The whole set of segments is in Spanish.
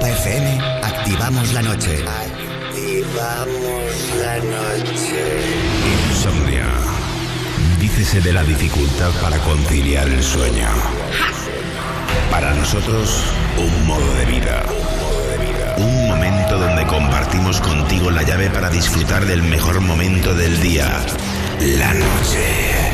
Europa FM activamos la noche. Activamos la noche. Insomnia. Dícese de la dificultad para conciliar el sueño. Para nosotros, un modo de vida. Un momento donde compartimos contigo la llave para disfrutar del mejor momento del día, la noche.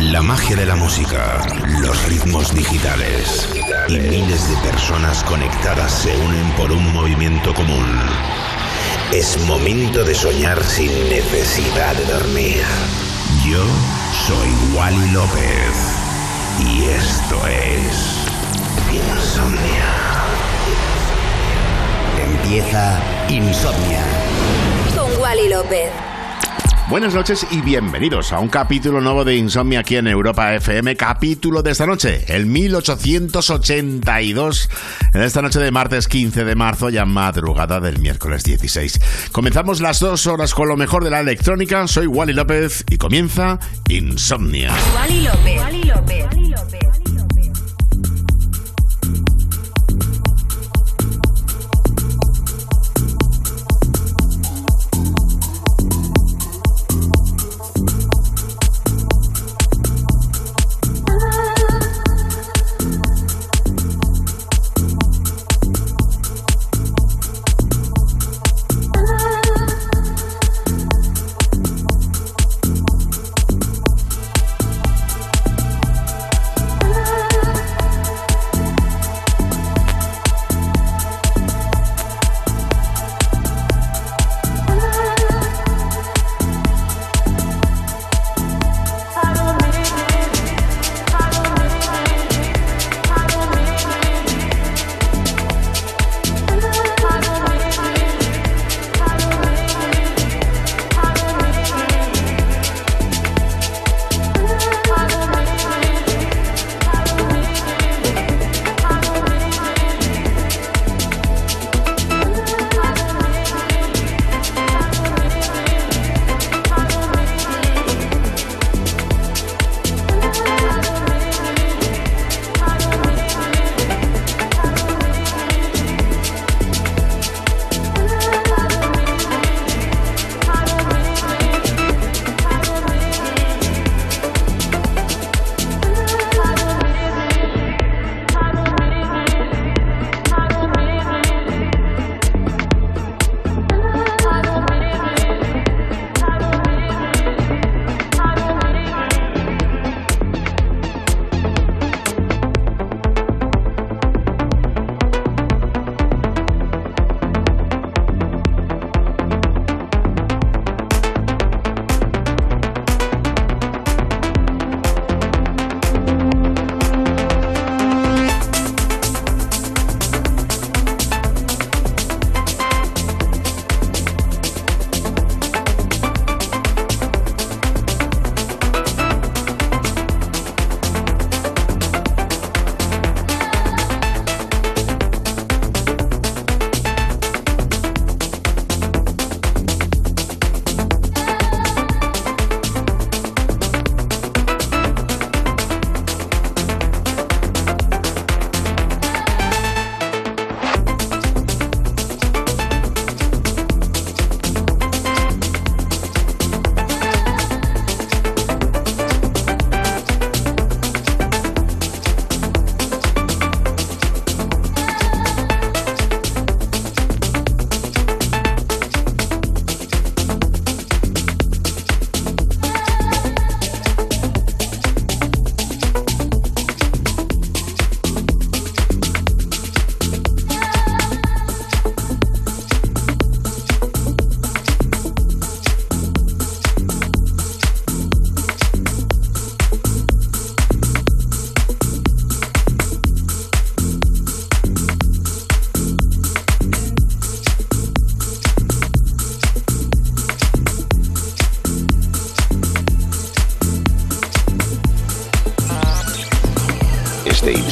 La magia de la música, los ritmos digitales y miles de personas conectadas se unen por un movimiento común. Es momento de soñar sin necesidad de dormir. Yo soy Wally López y esto es Insomnia. Empieza Insomnia. Con Wally López. Buenas noches y bienvenidos a un capítulo nuevo de Insomnia aquí en Europa FM, capítulo de esta noche, el 1882, en esta noche de martes 15 de marzo, ya madrugada del miércoles 16. Comenzamos las dos horas con lo mejor de la electrónica, soy Wally López y comienza Insomnia. Wally López. Wally López.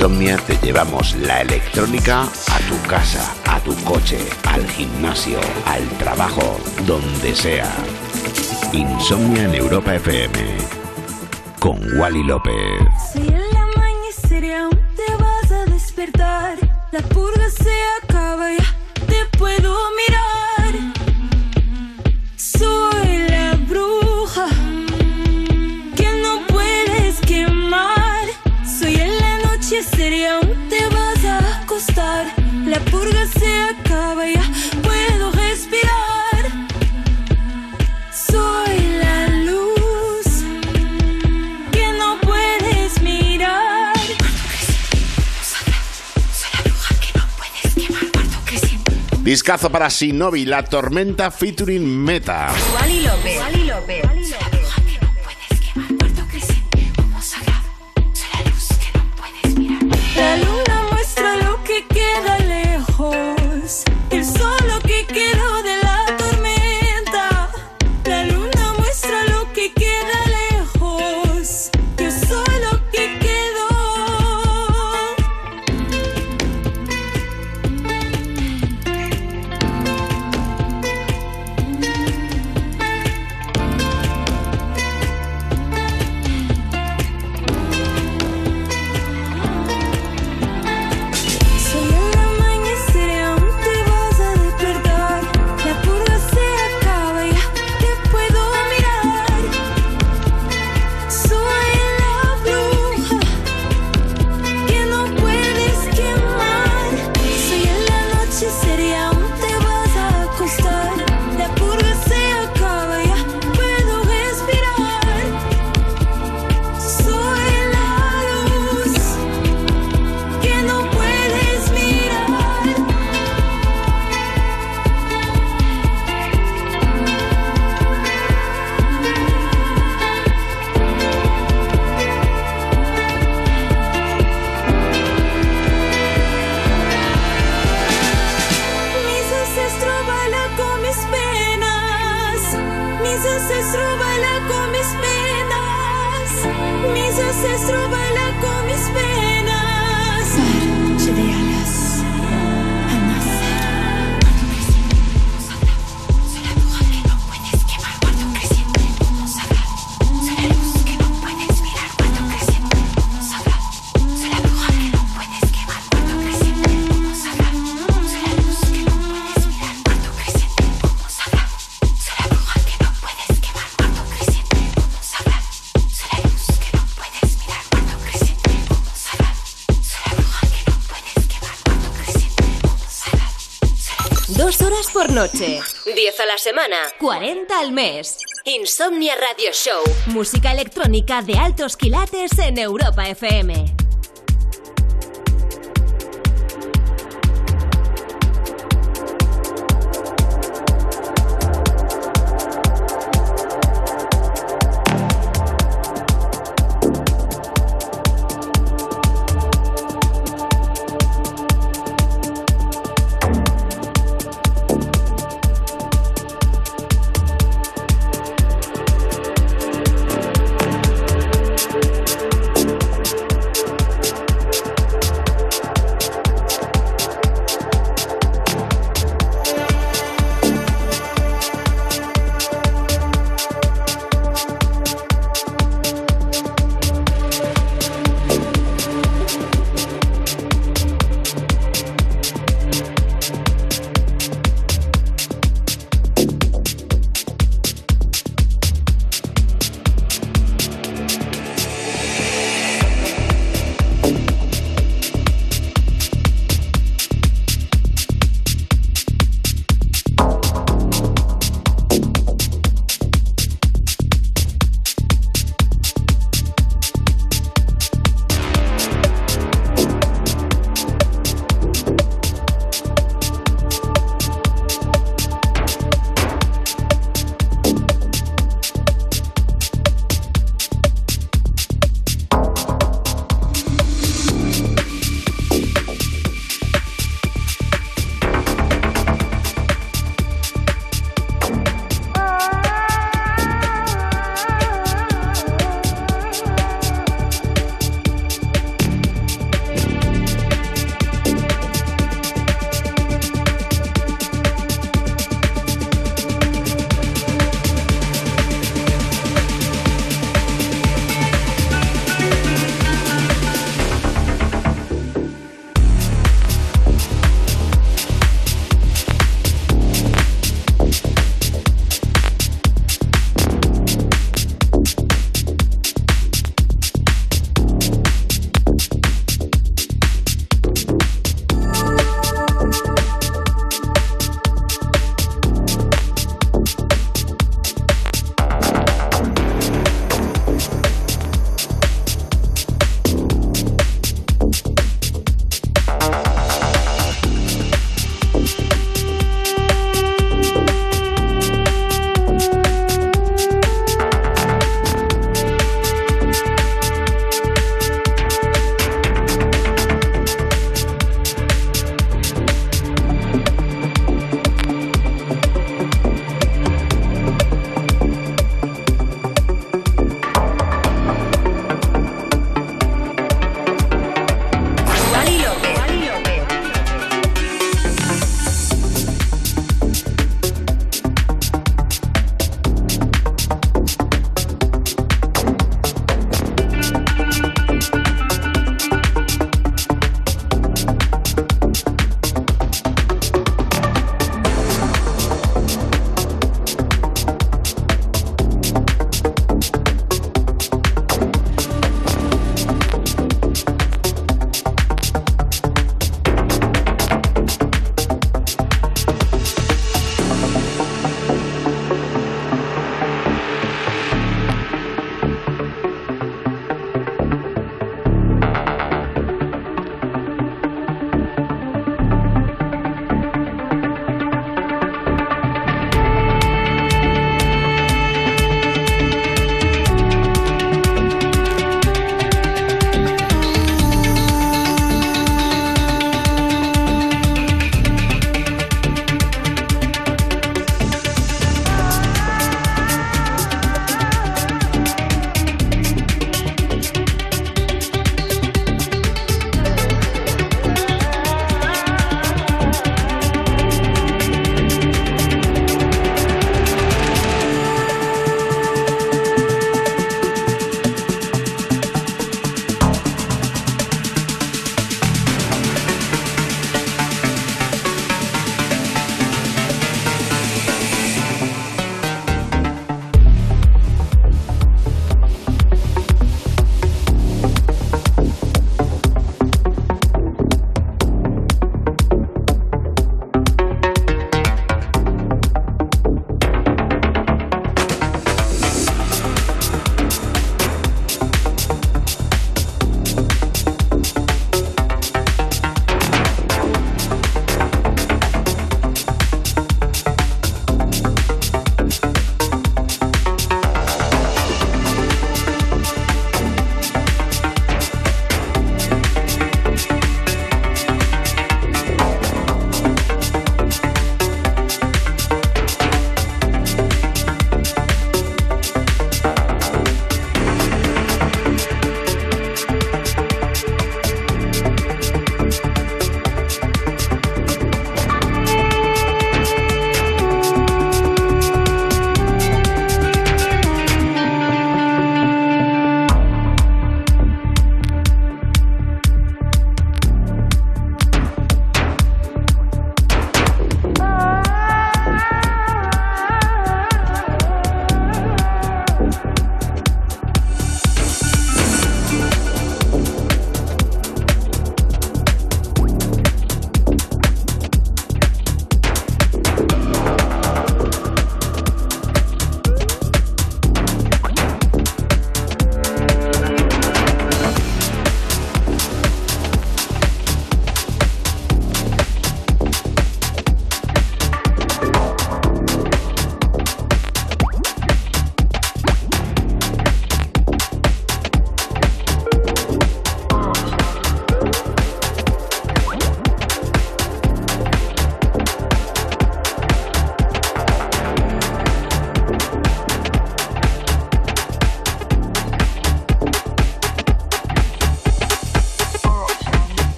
Insomnia te llevamos la electrónica a tu casa, a tu coche, al gimnasio, al trabajo, donde sea. Insomnia en Europa FM con Wally López. Discazo para Sinovi, La Tormenta featuring Meta. Noche. 10 a la semana. 40 al mes. Insomnia Radio Show. Música electrónica de altos quilates en Europa FM.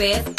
Es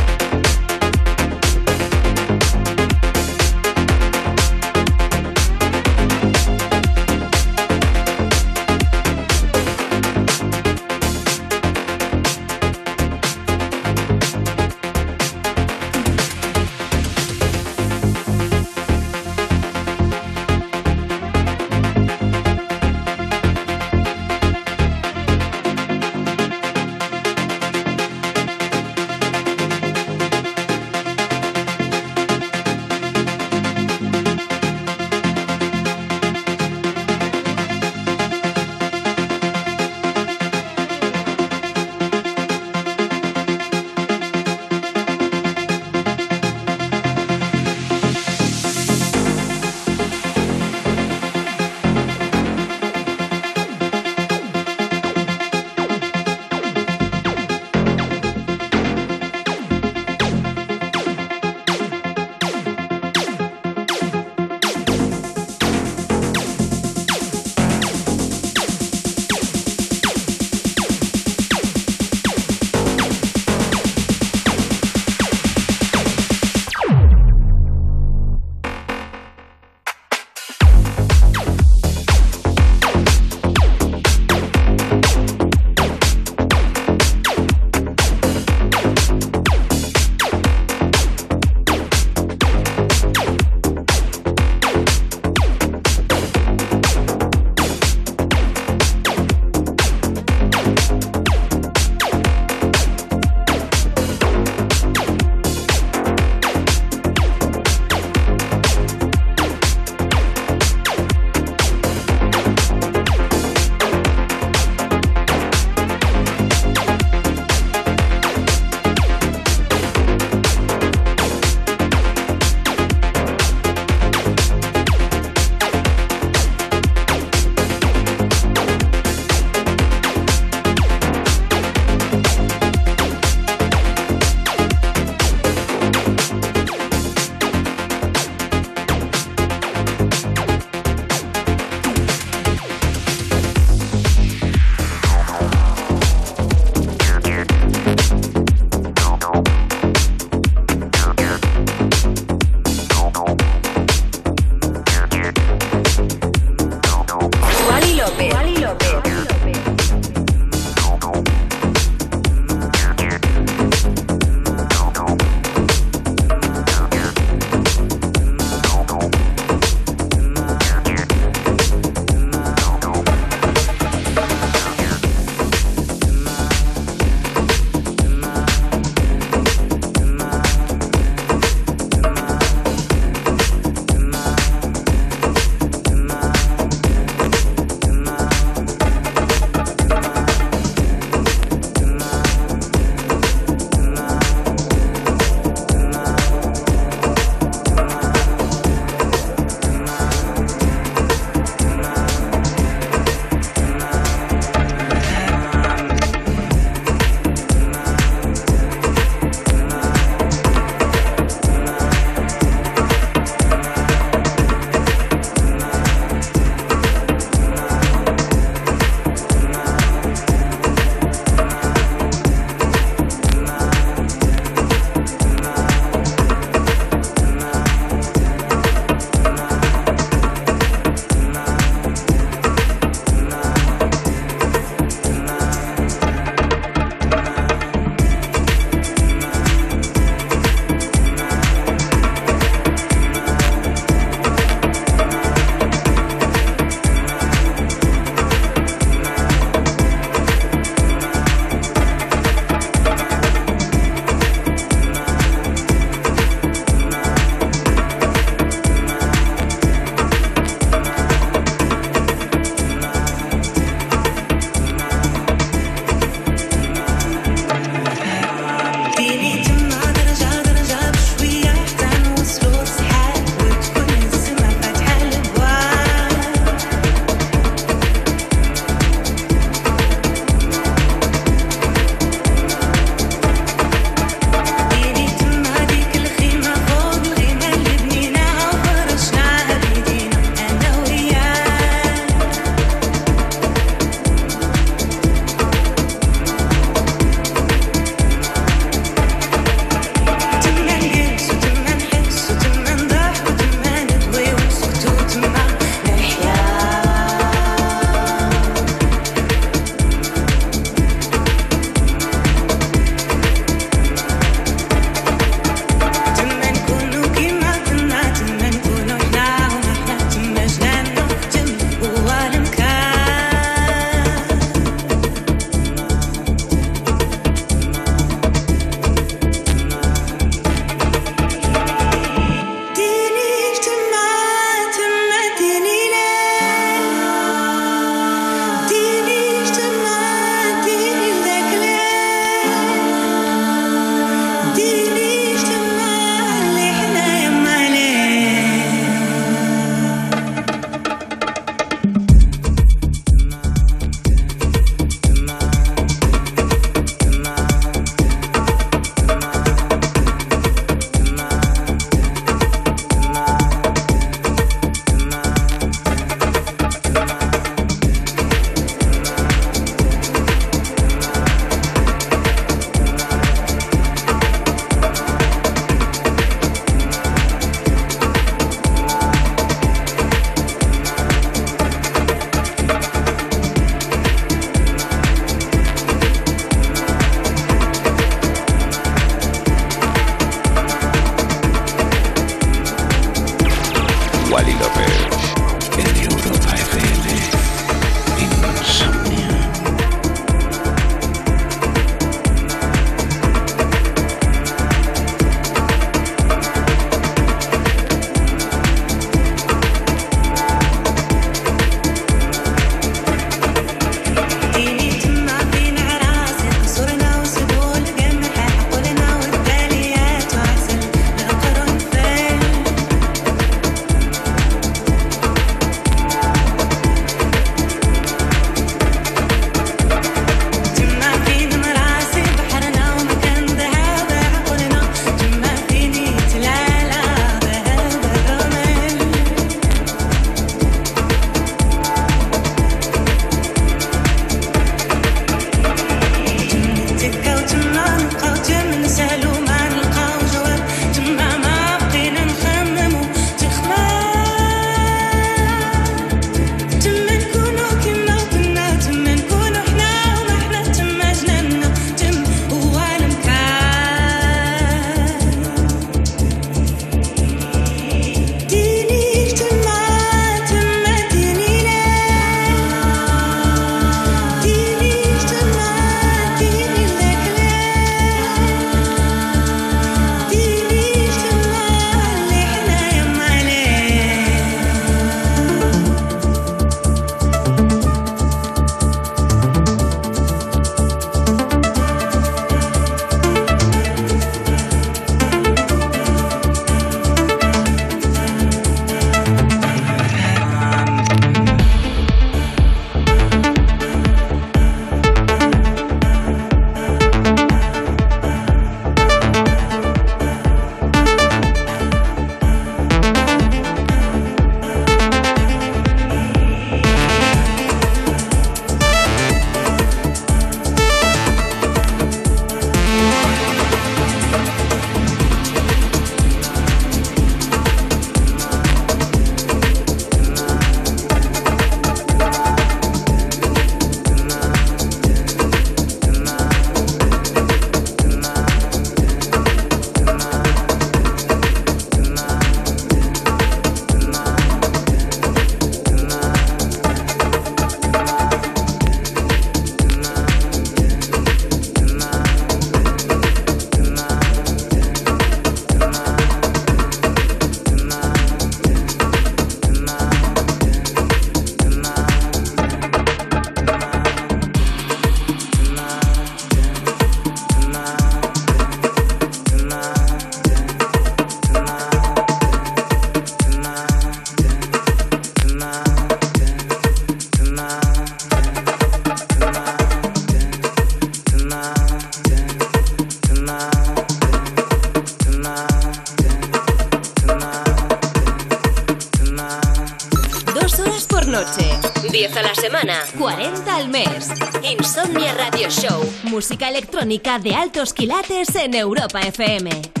de altos quilates en Europa FM.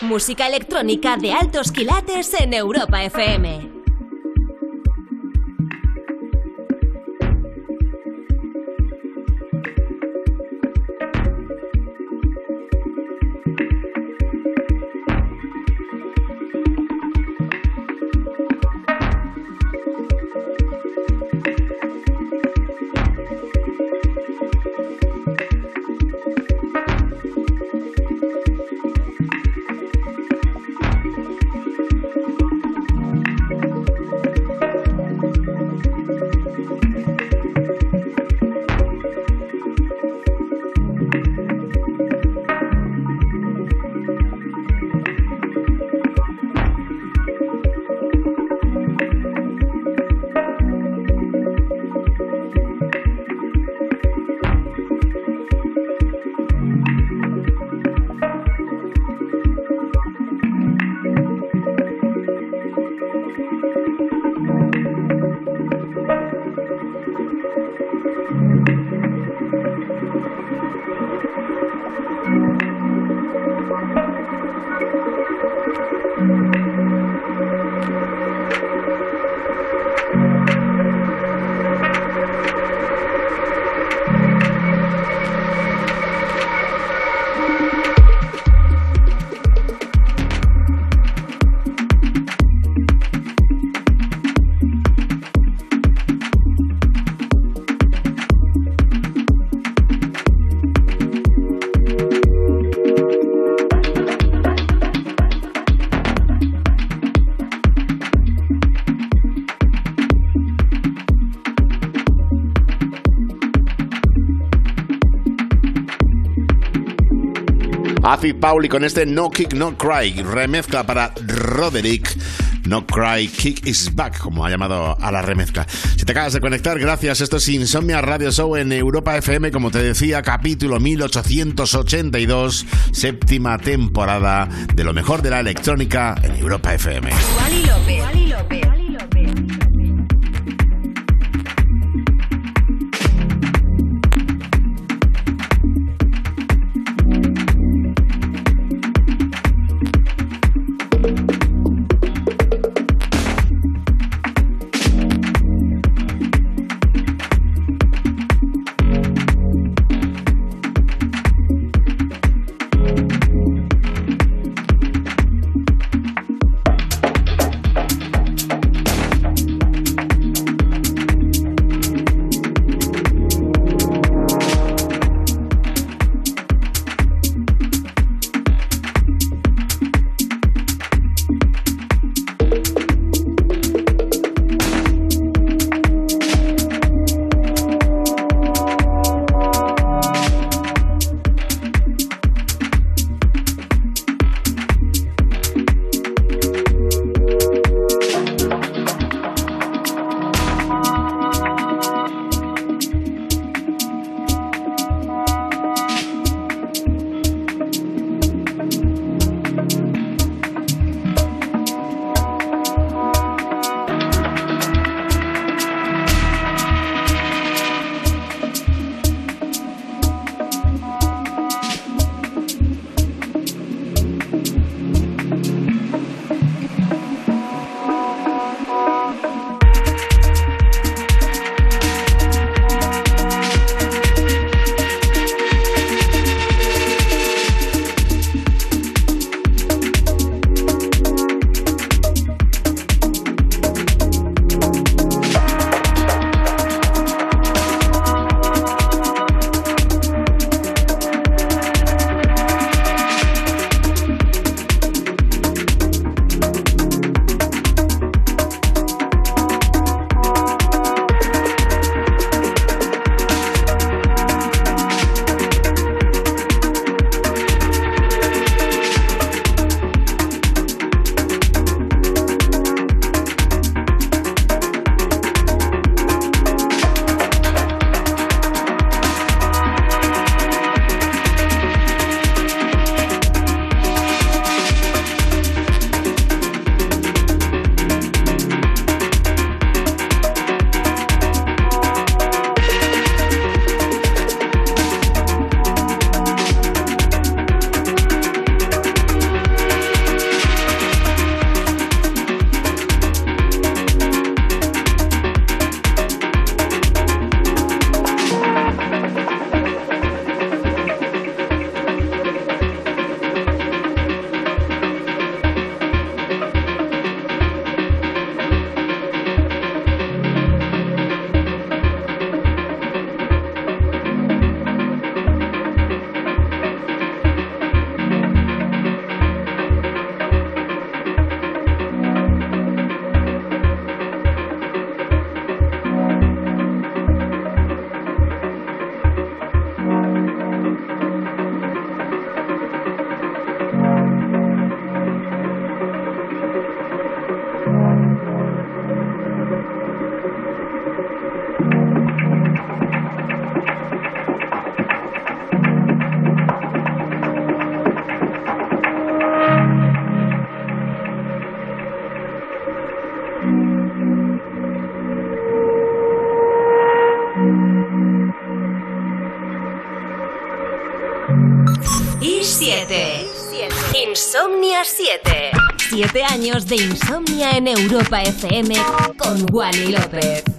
Música electrónica de altos quilates en Europa FM. Acid Pauli con este No Kick No Cry, remezcla para Roderick. No Cry Kick is Back, como ha llamado a la remezcla. Si te acabas de conectar, gracias. Esto es Insomnia Radio Show en Europa FM, como te decía, capítulo 1882, séptima temporada de lo mejor de la electrónica en Europa FM. Siete años de insomnia en Europa FM con Wally López.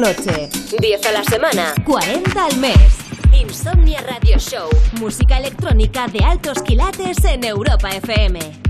Noche. 10 a la semana. 40 al mes. Insomnia Radio Show. Música electrónica de altos quilates en Europa FM.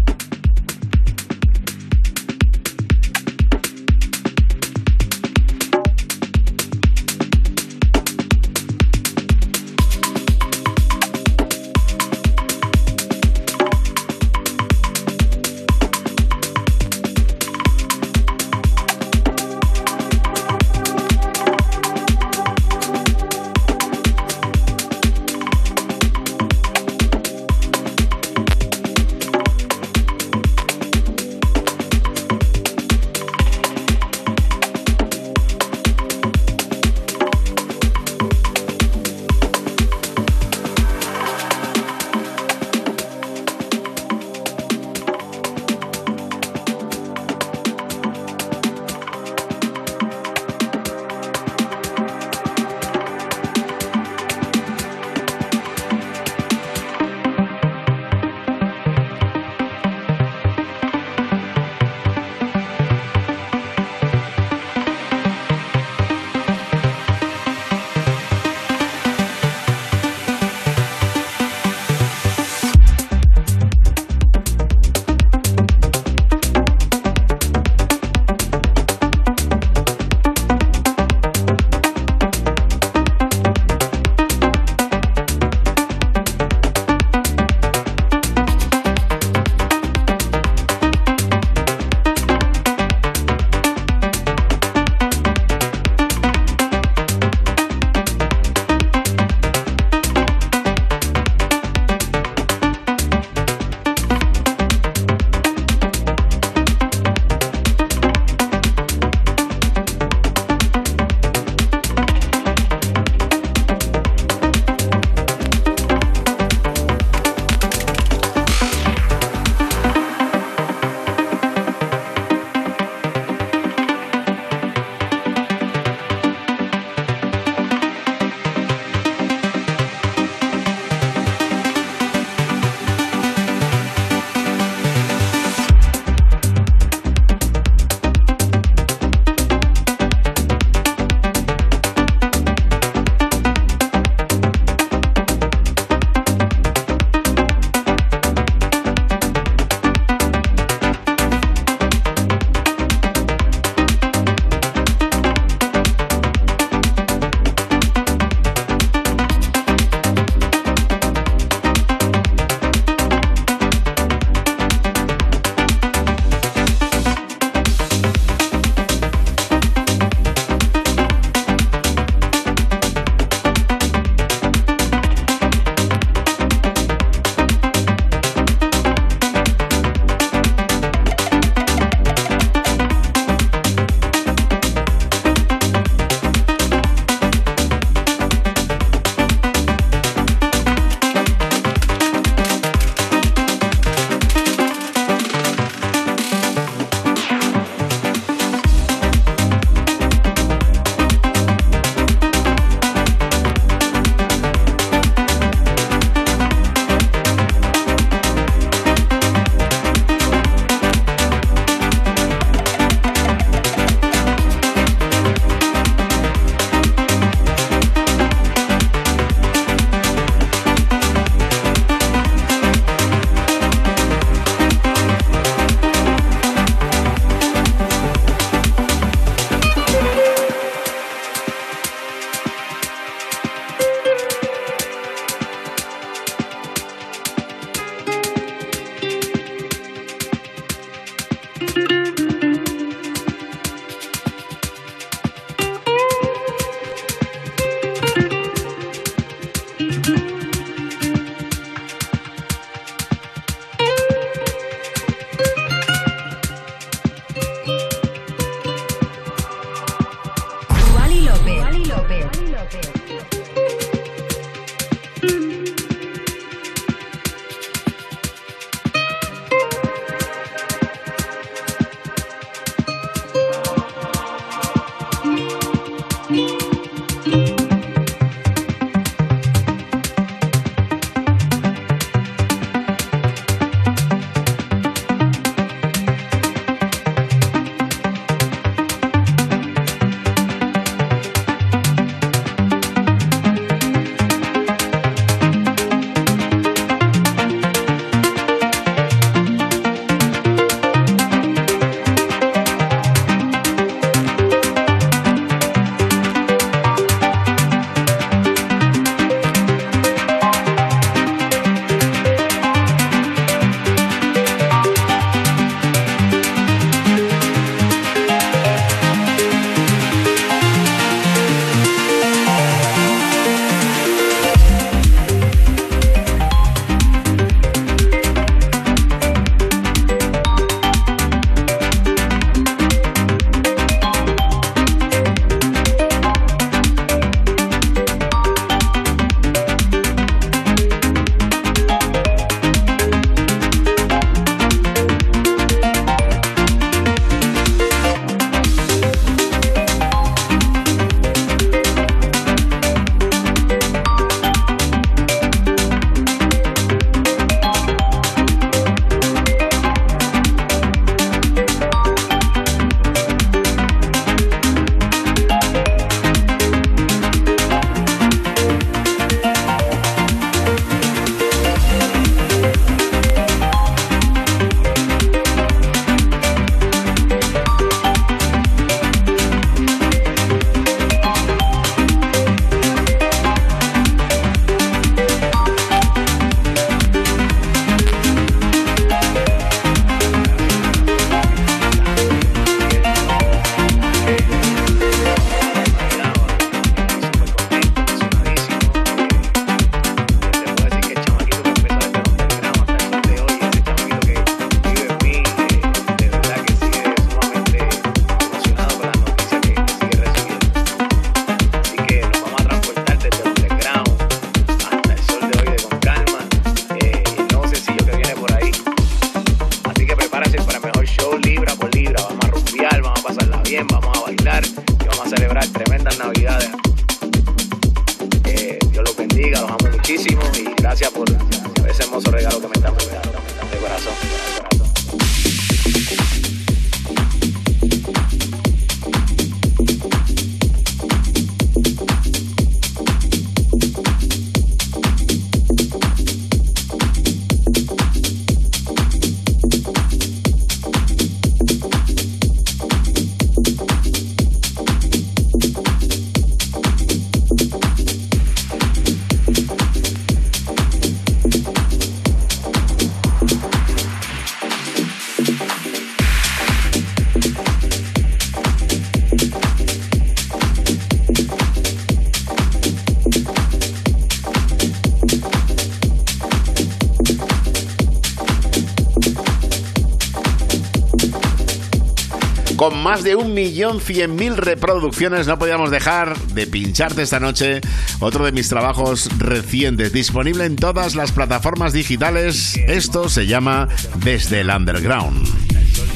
Más de un millón cien mil reproducciones, no podíamos dejar de pincharte esta noche otro de mis trabajos recientes, disponible en todas las plataformas digitales. Esto se llama Desde el Underground.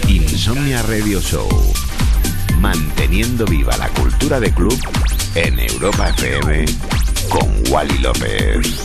Insomnia Radio Show. Manteniendo viva la cultura de club en Europa FM con Wally López.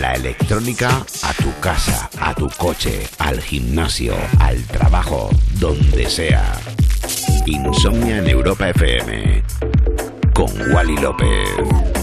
La electrónica a tu casa, a tu coche, al gimnasio, al trabajo, donde sea. Insomnia en Europa FM con Wally López.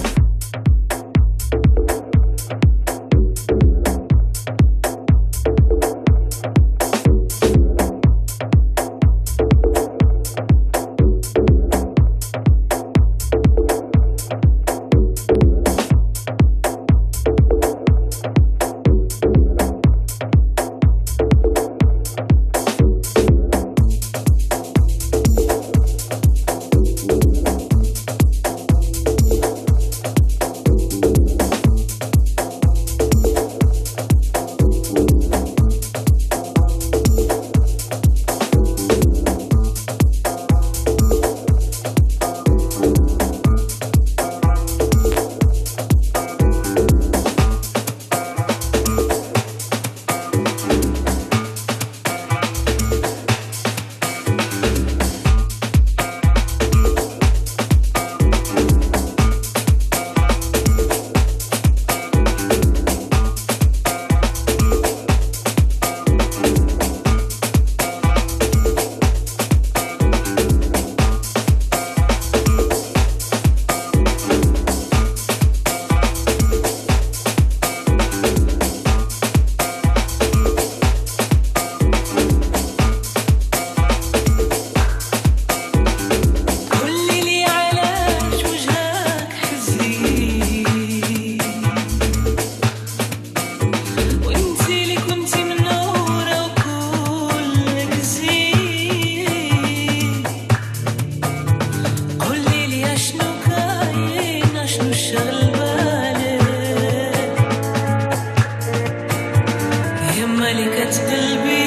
ملكت قلبي.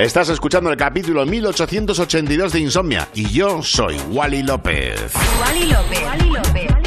Estás escuchando el capítulo 1882 de Insomnia y yo soy Wally López. Wally López. Wally López.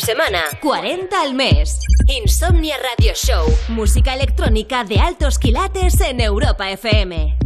La semana. 40 al mes. Insomnia Radio Show. Música electrónica de altos quilates en Europa FM.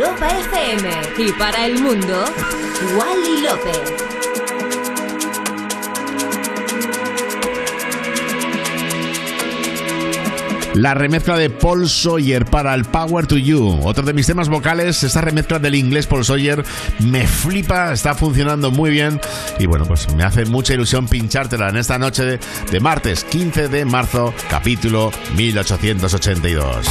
Europa FM y para el mundo, Wally López. La remezcla de Paul Sawyer para el Power to You. Otro de mis temas vocales, esta remezcla del inglés Paul Sawyer me flipa, está funcionando muy bien. Y bueno, pues me hace mucha ilusión pinchártela en esta noche de, de martes 15 de marzo, capítulo 1882.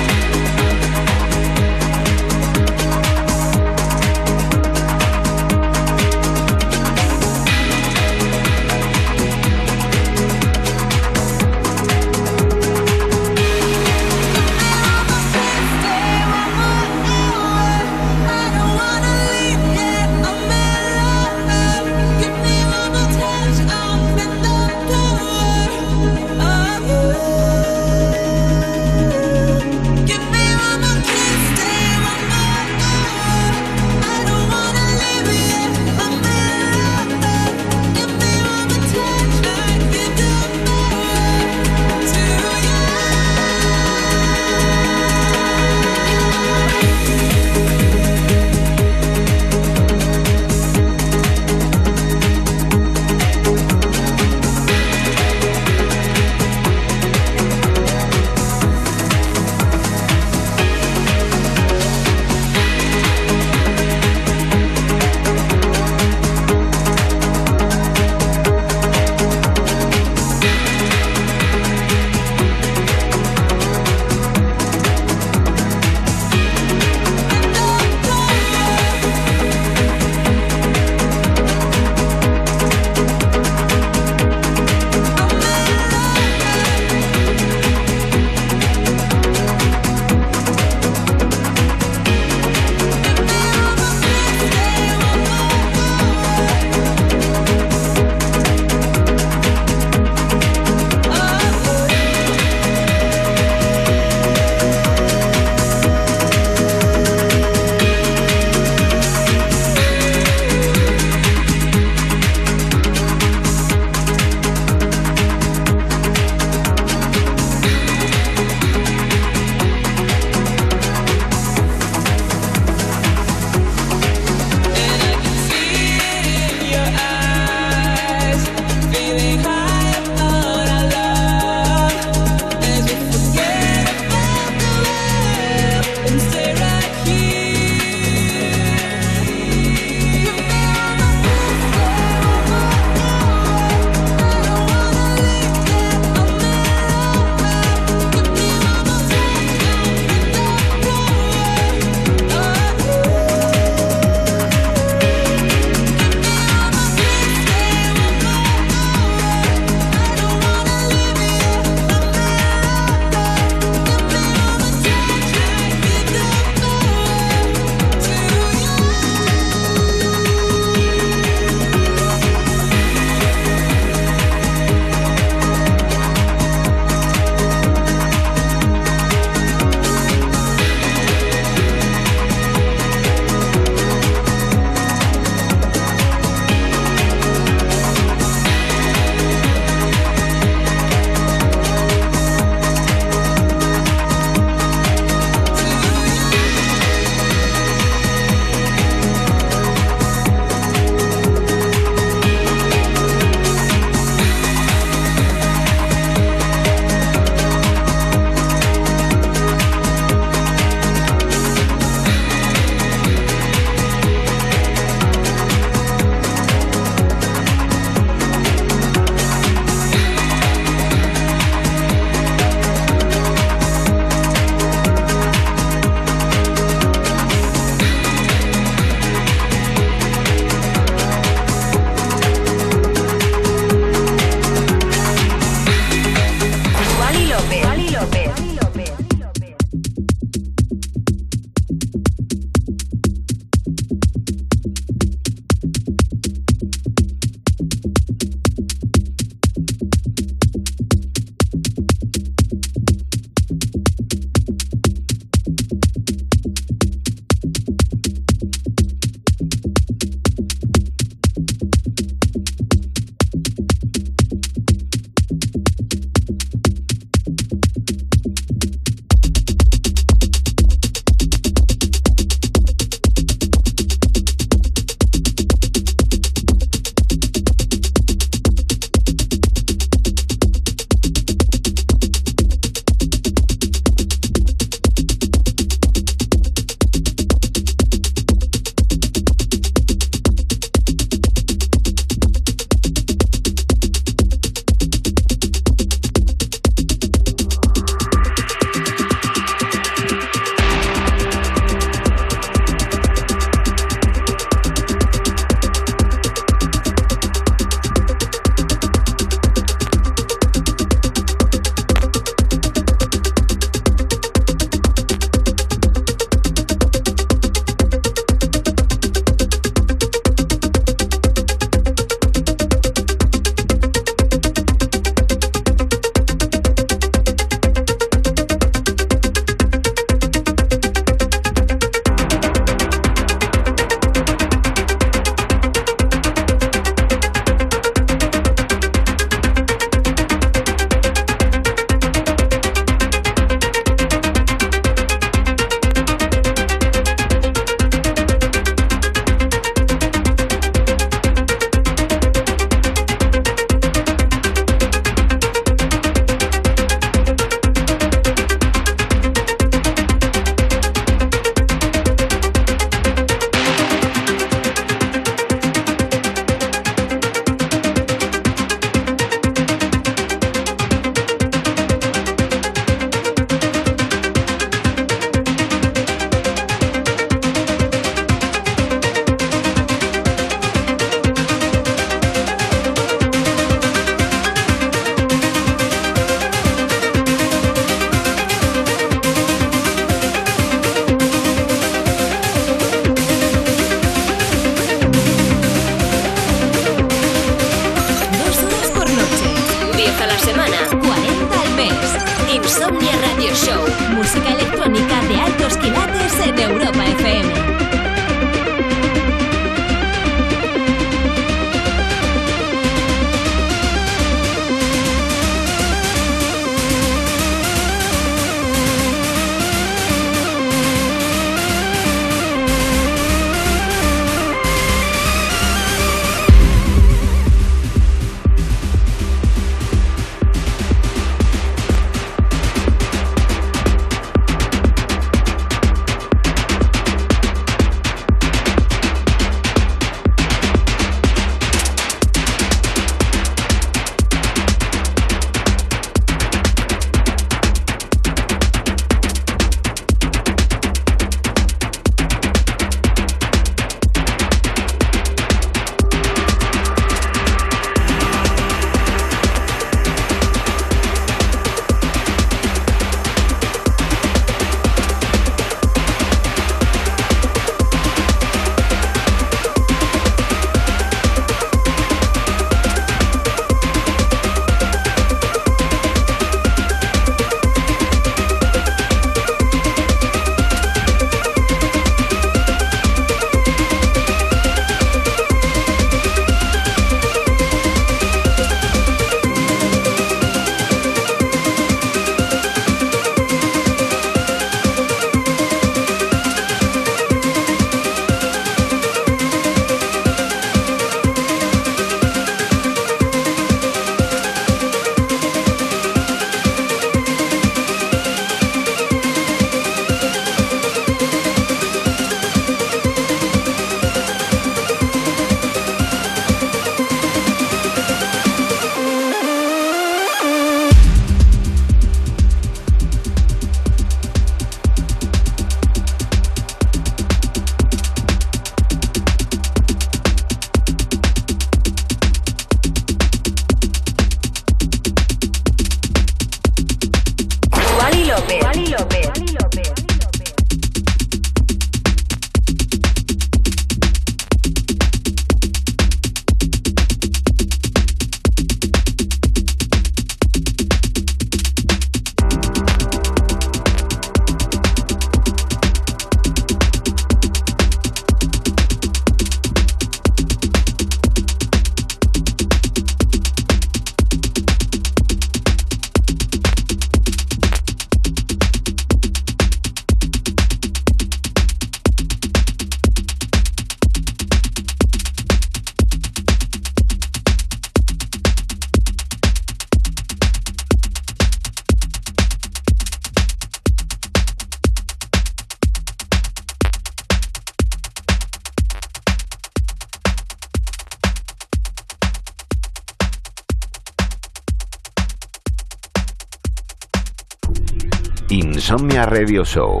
Insomnia Radio Show.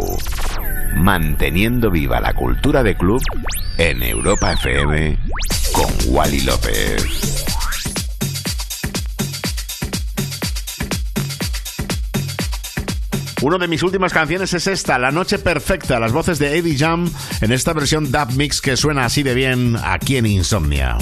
Manteniendo viva la cultura de club en Europa FM con Wally López. Una de mis últimas canciones es esta, La Noche Perfecta, las voces de Eddie Jam en esta versión dub mix que suena así de bien aquí en Insomnia.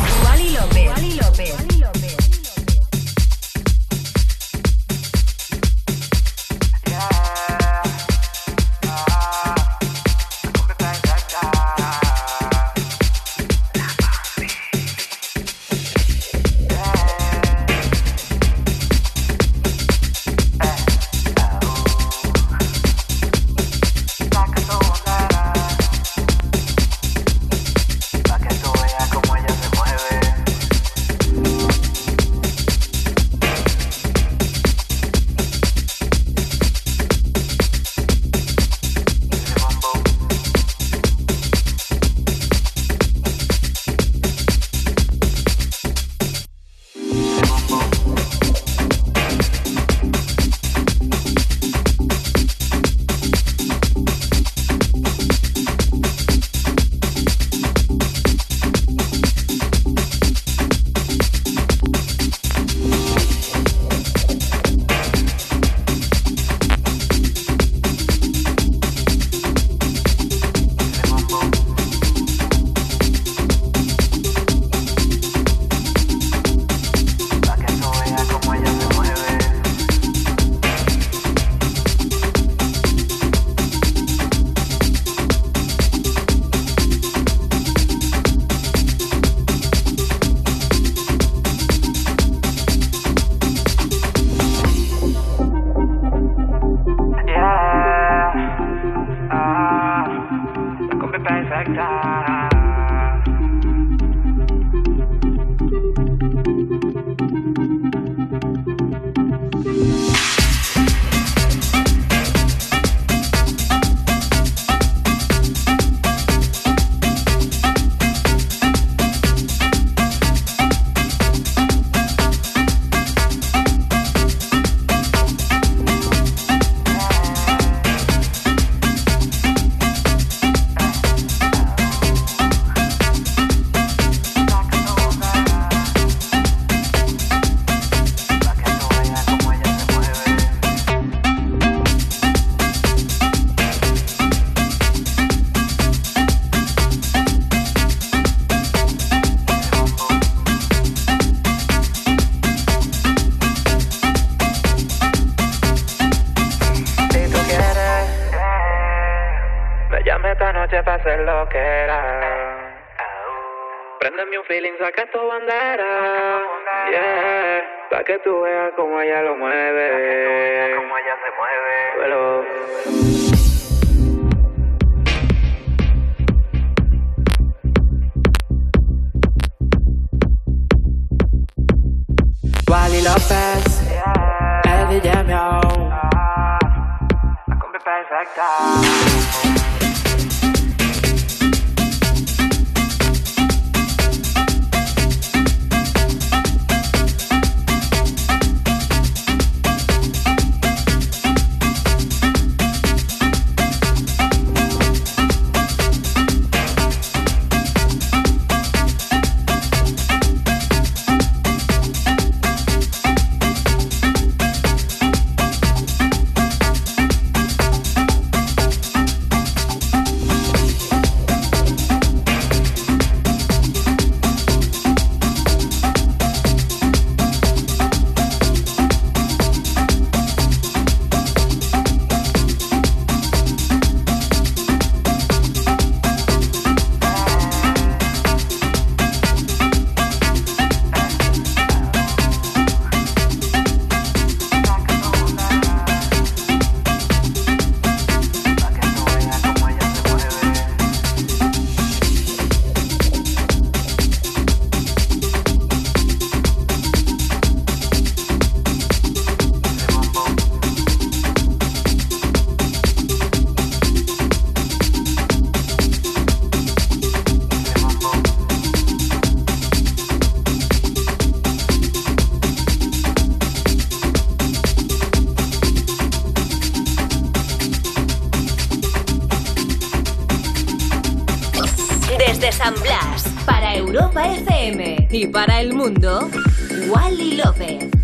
Para Europa FM y para el mundo, Wally López.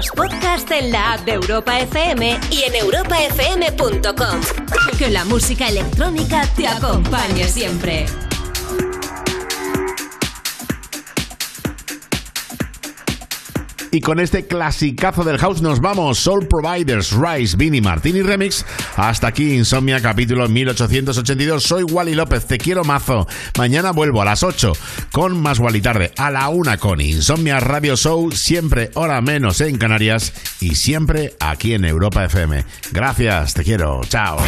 Nuestros podcasts en la app de Europa FM y en europafm.com. Que la música electrónica te acompañe siempre. Y con este clasicazo del house nos vamos. Soul Providers, Rice, Vinny Martini Remix. Hasta aquí Insomnia capítulo 1882. Soy Wally López, te quiero mazo. Mañana vuelvo a las 8 con más Wally tarde. A la 1 con Insomnia Radio Show. Siempre hora menos en Canarias y siempre aquí en Europa FM. Gracias, te quiero. Chao.